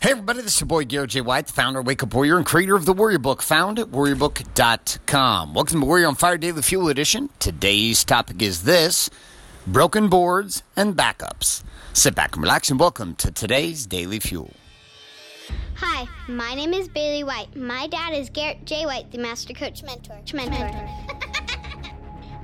Hey everybody, this is your boy Garrett J. White, the founder of Wake Up Warrior and creator of the Warrior Book, found at warriorbook.com. Welcome to Warrior on Fire Daily Fuel Edition. Today's topic is this broken boards and backups. Sit back and relax and welcome to today's Daily Fuel. Hi, my name is Bailey White. My dad is Garrett J. White, the Master Coach Mentor. Mentor.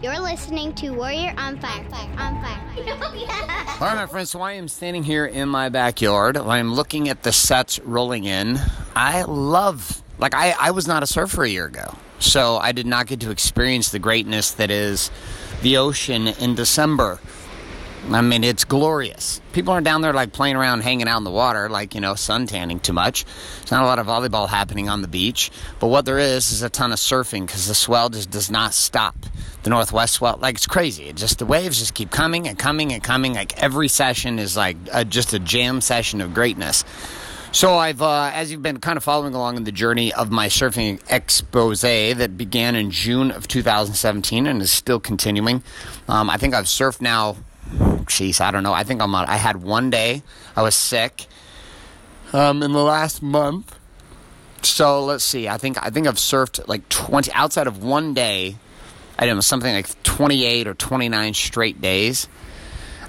You're listening to Warrior on Fire. On Fire. Oh, All right, my friends, so I am standing here in my backyard. I'm looking at the sets rolling in. I love, like, I, I was not a surfer a year ago, so I did not get to experience the greatness that is the ocean in December. I mean, it's glorious. People aren't down there like playing around, hanging out in the water, like, you know, sun tanning too much. There's not a lot of volleyball happening on the beach. But what there is is a ton of surfing because the swell just does not stop. The northwest swell, like, it's crazy. It just, the waves just keep coming and coming and coming. Like, every session is like a, just a jam session of greatness. So I've, uh, as you've been kind of following along in the journey of my surfing expose that began in June of 2017 and is still continuing. Um, I think I've surfed now Jeez, I don't know. I think I'm on. I had one day. I was sick. Um, in the last month. So let's see. I think I think I've surfed like twenty outside of one day. I don't know something like twenty eight or twenty nine straight days.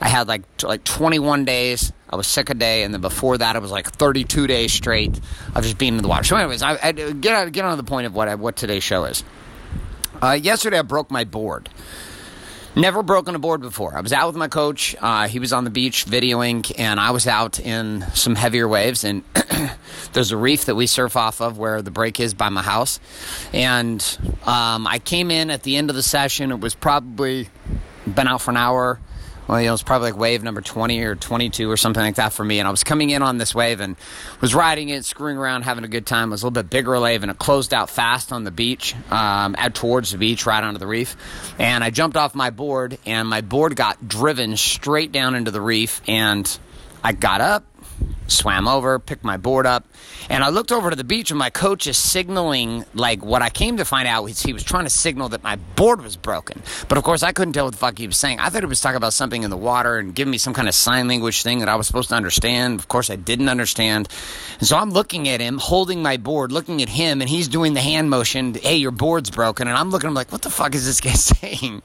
I had like like twenty one days. I was sick a day, and then before that, it was like thirty two days straight of just being in the water. So, anyways, I, I get get on to the point of what I, what today's show is. Uh, yesterday, I broke my board. Never broken a board before. I was out with my coach. Uh, he was on the beach videoing, and I was out in some heavier waves. And there's a reef that we surf off of where the break is by my house. And um, I came in at the end of the session. It was probably been out for an hour well, you know, it was probably like wave number 20 or 22 or something like that for me. And I was coming in on this wave and was riding it, screwing around, having a good time. It was a little bit bigger wave and it closed out fast on the beach, um, out towards the beach, right onto the reef. And I jumped off my board and my board got driven straight down into the reef. And I got up, swam over, picked my board up, and I looked over to the beach, and my coach is signaling like what I came to find out was he was trying to signal that my board was broken. But of course, I couldn't tell what the fuck he was saying. I thought he was talking about something in the water and giving me some kind of sign language thing that I was supposed to understand. Of course, I didn't understand. And so I'm looking at him, holding my board, looking at him, and he's doing the hand motion, hey, your board's broken. And I'm looking, I'm like, what the fuck is this guy saying?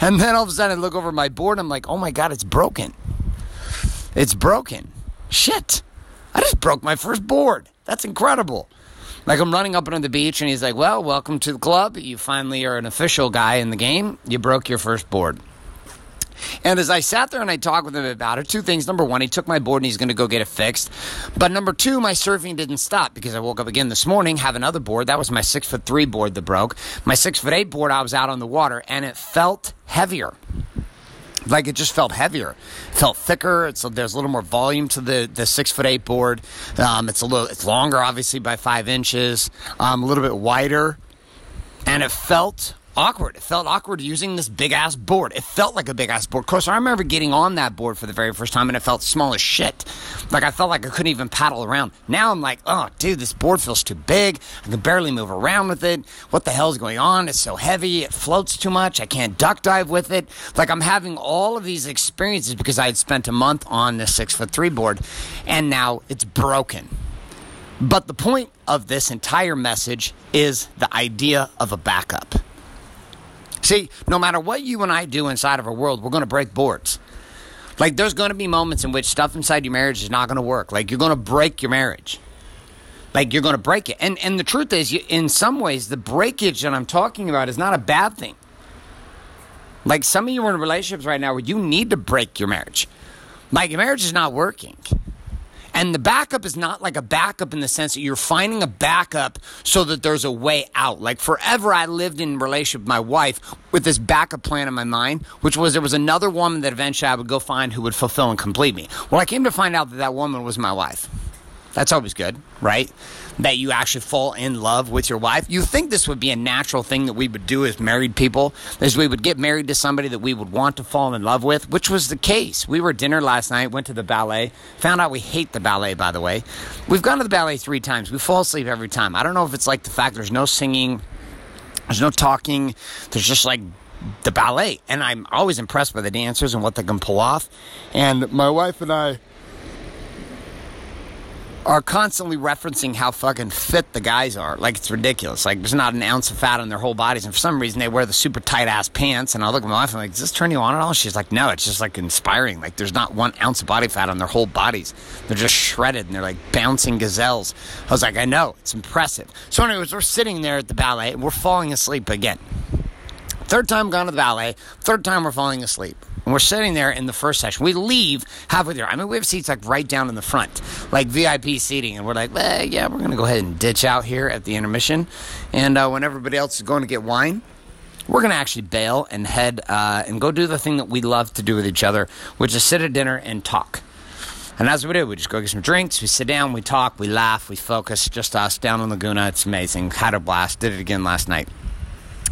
And then all of a sudden, I look over my board, and I'm like, oh my God, it's broken. It's broken. Shit. I just broke my first board. That's incredible. Like I'm running up on the beach and he's like, "Well, welcome to the club. You finally are an official guy in the game. You broke your first board." And as I sat there and I talked with him about it, two things. Number one, he took my board and he's going to go get it fixed. But number two, my surfing didn't stop because I woke up again this morning, have another board. That was my six foot three board that broke. My six foot eight board, I was out on the water and it felt heavier like it just felt heavier, it felt thicker. It's there's a little more volume to the, the six foot eight board. Um, it's a little it's longer, obviously by five inches, um, a little bit wider, and it felt awkward. It felt awkward using this big ass board. It felt like a big ass board. Of course, I remember getting on that board for the very first time and it felt small as shit. Like I felt like I couldn't even paddle around. Now I'm like, oh, dude, this board feels too big. I can barely move around with it. What the hell's going on? It's so heavy. It floats too much. I can't duck dive with it. Like I'm having all of these experiences because I had spent a month on this six foot three board and now it's broken. But the point of this entire message is the idea of a backup. See, no matter what you and I do inside of our world, we're going to break boards. Like, there's going to be moments in which stuff inside your marriage is not going to work. Like, you're going to break your marriage. Like, you're going to break it. And, and the truth is, you, in some ways, the breakage that I'm talking about is not a bad thing. Like, some of you are in relationships right now where you need to break your marriage. Like, your marriage is not working. And the backup is not like a backup in the sense that you're finding a backup so that there's a way out. Like forever, I lived in relationship with my wife with this backup plan in my mind, which was there was another woman that eventually I would go find who would fulfill and complete me. Well, I came to find out that that woman was my wife. That's always good, right? That you actually fall in love with your wife. You think this would be a natural thing that we would do as married people, as we would get married to somebody that we would want to fall in love with, which was the case. We were at dinner last night, went to the ballet, found out we hate the ballet, by the way. We've gone to the ballet three times. We fall asleep every time. I don't know if it's like the fact there's no singing, there's no talking, there's just like the ballet. And I'm always impressed by the dancers and what they can pull off. And my wife and I are constantly referencing how fucking fit the guys are. Like it's ridiculous. Like there's not an ounce of fat on their whole bodies, and for some reason they wear the super tight ass pants. And I look at my wife and I'm like, "Does this turn you on at all?" She's like, "No, it's just like inspiring. Like there's not one ounce of body fat on their whole bodies. They're just shredded and they're like bouncing gazelles." I was like, "I know, it's impressive." So, anyways, we're sitting there at the ballet and we're falling asleep again. Third time gone to the ballet. Third time we're falling asleep. And we're sitting there in the first session. We leave halfway there. I mean, we have seats like right down in the front, like VIP seating. And we're like, eh, yeah, we're going to go ahead and ditch out here at the intermission. And uh, when everybody else is going to get wine, we're going to actually bail and head uh, and go do the thing that we love to do with each other, which is sit at dinner and talk. And as we do, we just go get some drinks, we sit down, we talk, we laugh, we focus, just us down in Laguna. It's amazing. Had a blast. Did it again last night.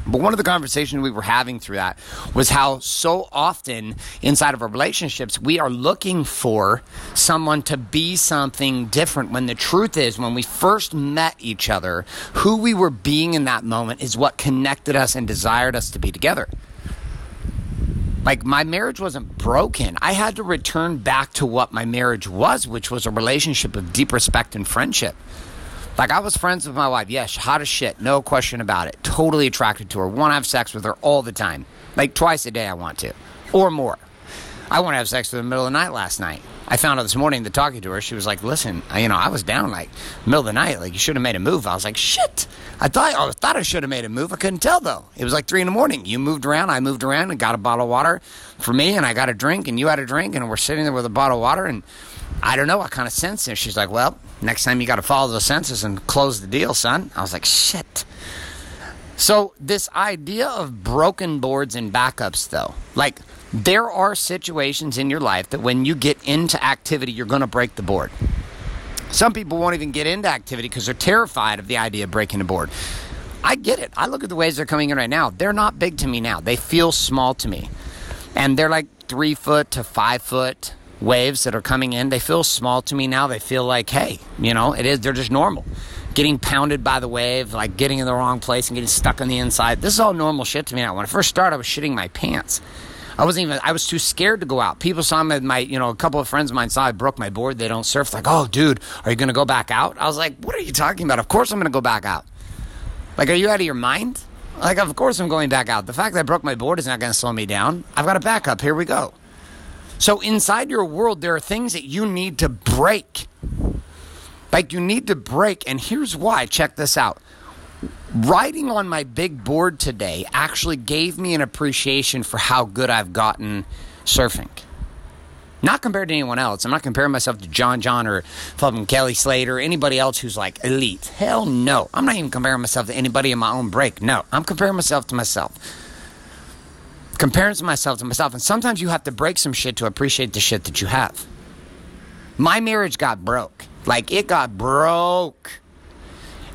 But one of the conversations we were having through that was how so often inside of our relationships, we are looking for someone to be something different when the truth is, when we first met each other, who we were being in that moment is what connected us and desired us to be together. Like, my marriage wasn't broken. I had to return back to what my marriage was, which was a relationship of deep respect and friendship. Like I was friends with my wife. Yes, hot as shit. No question about it. Totally attracted to her. Want to have sex with her all the time. Like twice a day I want to. Or more. I want to have sex with her in the middle of the night last night. I found out this morning that talking to her, she was like, listen, you know, I was down like middle of the night. Like you should have made a move. I was like, shit. I thought I thought I should have made a move. I couldn't tell though. It was like three in the morning. You moved around, I moved around and got a bottle of water for me and I got a drink and you had a drink and we're sitting there with a bottle of water and I don't know. I kind of sense it. She's like, well, next time you got to follow the census and close the deal, son. I was like, shit. So, this idea of broken boards and backups, though, like there are situations in your life that when you get into activity, you're going to break the board. Some people won't even get into activity because they're terrified of the idea of breaking the board. I get it. I look at the waves they're coming in right now. They're not big to me now. They feel small to me. And they're like three foot to five foot waves that are coming in, they feel small to me now. They feel like, hey, you know, it is, they're just normal. Getting pounded by the wave, like getting in the wrong place and getting stuck on the inside. This is all normal shit to me now. When I first started, I was shitting my pants. I wasn't even, I was too scared to go out. People saw me, my, you know, a couple of friends of mine saw I broke my board. They don't surf. Like, oh, dude, are you going to go back out? I was like, what are you talking about? Of course I'm going to go back out. Like, are you out of your mind? Like, of course I'm going back out. The fact that I broke my board is not going to slow me down. I've got a backup. Here we go. So inside your world, there are things that you need to break. Like you need to break. And here's why. Check this out. Riding on my big board today actually gave me an appreciation for how good I've gotten surfing. Not compared to anyone else. I'm not comparing myself to John John or fucking Kelly Slater or anybody else who's like elite. Hell no. I'm not even comparing myself to anybody in my own break. No. I'm comparing myself to myself comparing myself to myself. And sometimes you have to break some shit to appreciate the shit that you have. My marriage got broke. Like it got broke.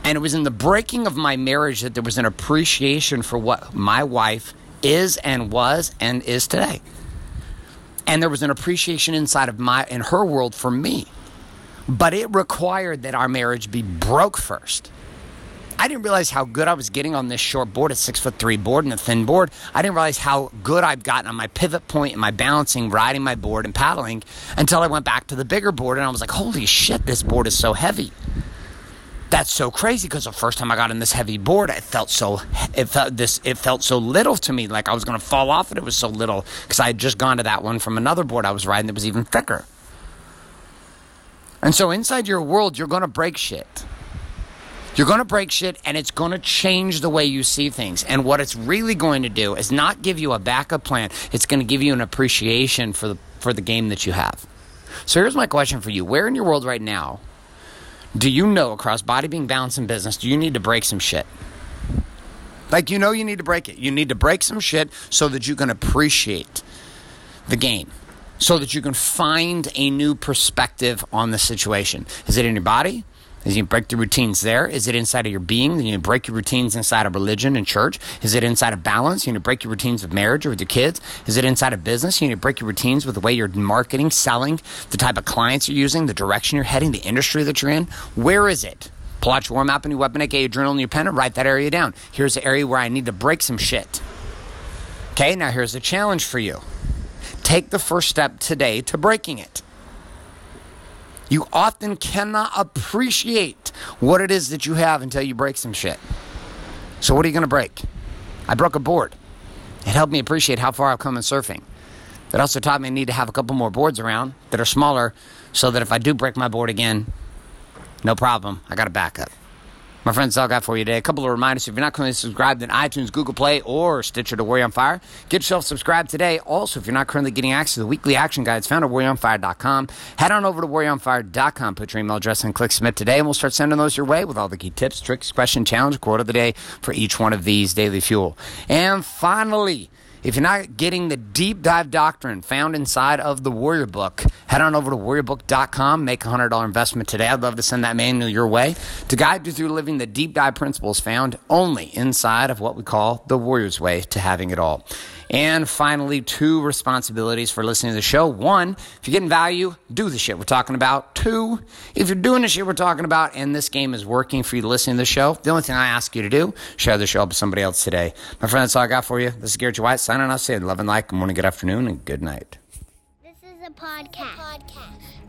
And it was in the breaking of my marriage that there was an appreciation for what my wife is and was and is today. And there was an appreciation inside of my in her world for me. But it required that our marriage be broke first. I didn't realize how good I was getting on this short board, a six foot three board and a thin board. I didn't realize how good I've gotten on my pivot point and my balancing, riding my board and paddling until I went back to the bigger board and I was like, holy shit, this board is so heavy. That's so crazy because the first time I got on this heavy board, it felt so it felt this it felt so little to me, like I was to fall off and It was so little because I had just gone to that one from another board I was riding that was even thicker. And so inside your world, you're to break shit. You're going to break shit and it's going to change the way you see things. And what it's really going to do is not give you a backup plan. It's going to give you an appreciation for the for the game that you have. So here's my question for you. Where in your world right now do you know across body being balance and business do you need to break some shit? Like you know you need to break it. You need to break some shit so that you can appreciate the game. So that you can find a new perspective on the situation. Is it in your body? Is you break the routines there? Is it inside of your being? You break your routines inside of religion and church? Is it inside of balance? You need to break your routines of marriage or with your kids? Is it inside of business? You need to break your routines with the way you're marketing, selling, the type of clients you're using, the direction you're heading, the industry that you're in. Where is it? Pull out your warm up and your weapon, aka your journal and your pen, and write that area down. Here's the area where I need to break some shit. Okay, now here's the challenge for you. Take the first step today to breaking it. You often cannot appreciate what it is that you have until you break some shit. So, what are you going to break? I broke a board. It helped me appreciate how far I've come in surfing. It also taught me I need to have a couple more boards around that are smaller so that if I do break my board again, no problem. I got a backup. My friends, that's all I got for you today. A couple of reminders. If you're not currently subscribed in iTunes, Google Play, or Stitcher to Warrior on Fire, get yourself subscribed today. Also, if you're not currently getting access to the weekly action guides found at warrioronfire.com, head on over to warrioronfire.com, put your email address and click submit today, and we'll start sending those your way with all the key tips, tricks, question, challenge, quote of the day for each one of these daily fuel. And finally, if you're not getting the deep dive doctrine found inside of the Warrior Book, head on over to warriorbook.com, make a $100 investment today. I'd love to send that manual your way to guide you through living the deep dive principles found only inside of what we call the Warrior's Way to having it all. And finally, two responsibilities for listening to the show. One, if you're getting value, do the shit we're talking about. Two, if you're doing the shit we're talking about and this game is working for you to listen to the show, the only thing I ask you to do, share the show with somebody else today. My friend, that's all I got for you. This is Garrett. White signing off saying love and like, Good morning, good afternoon, and good night. This is a podcast.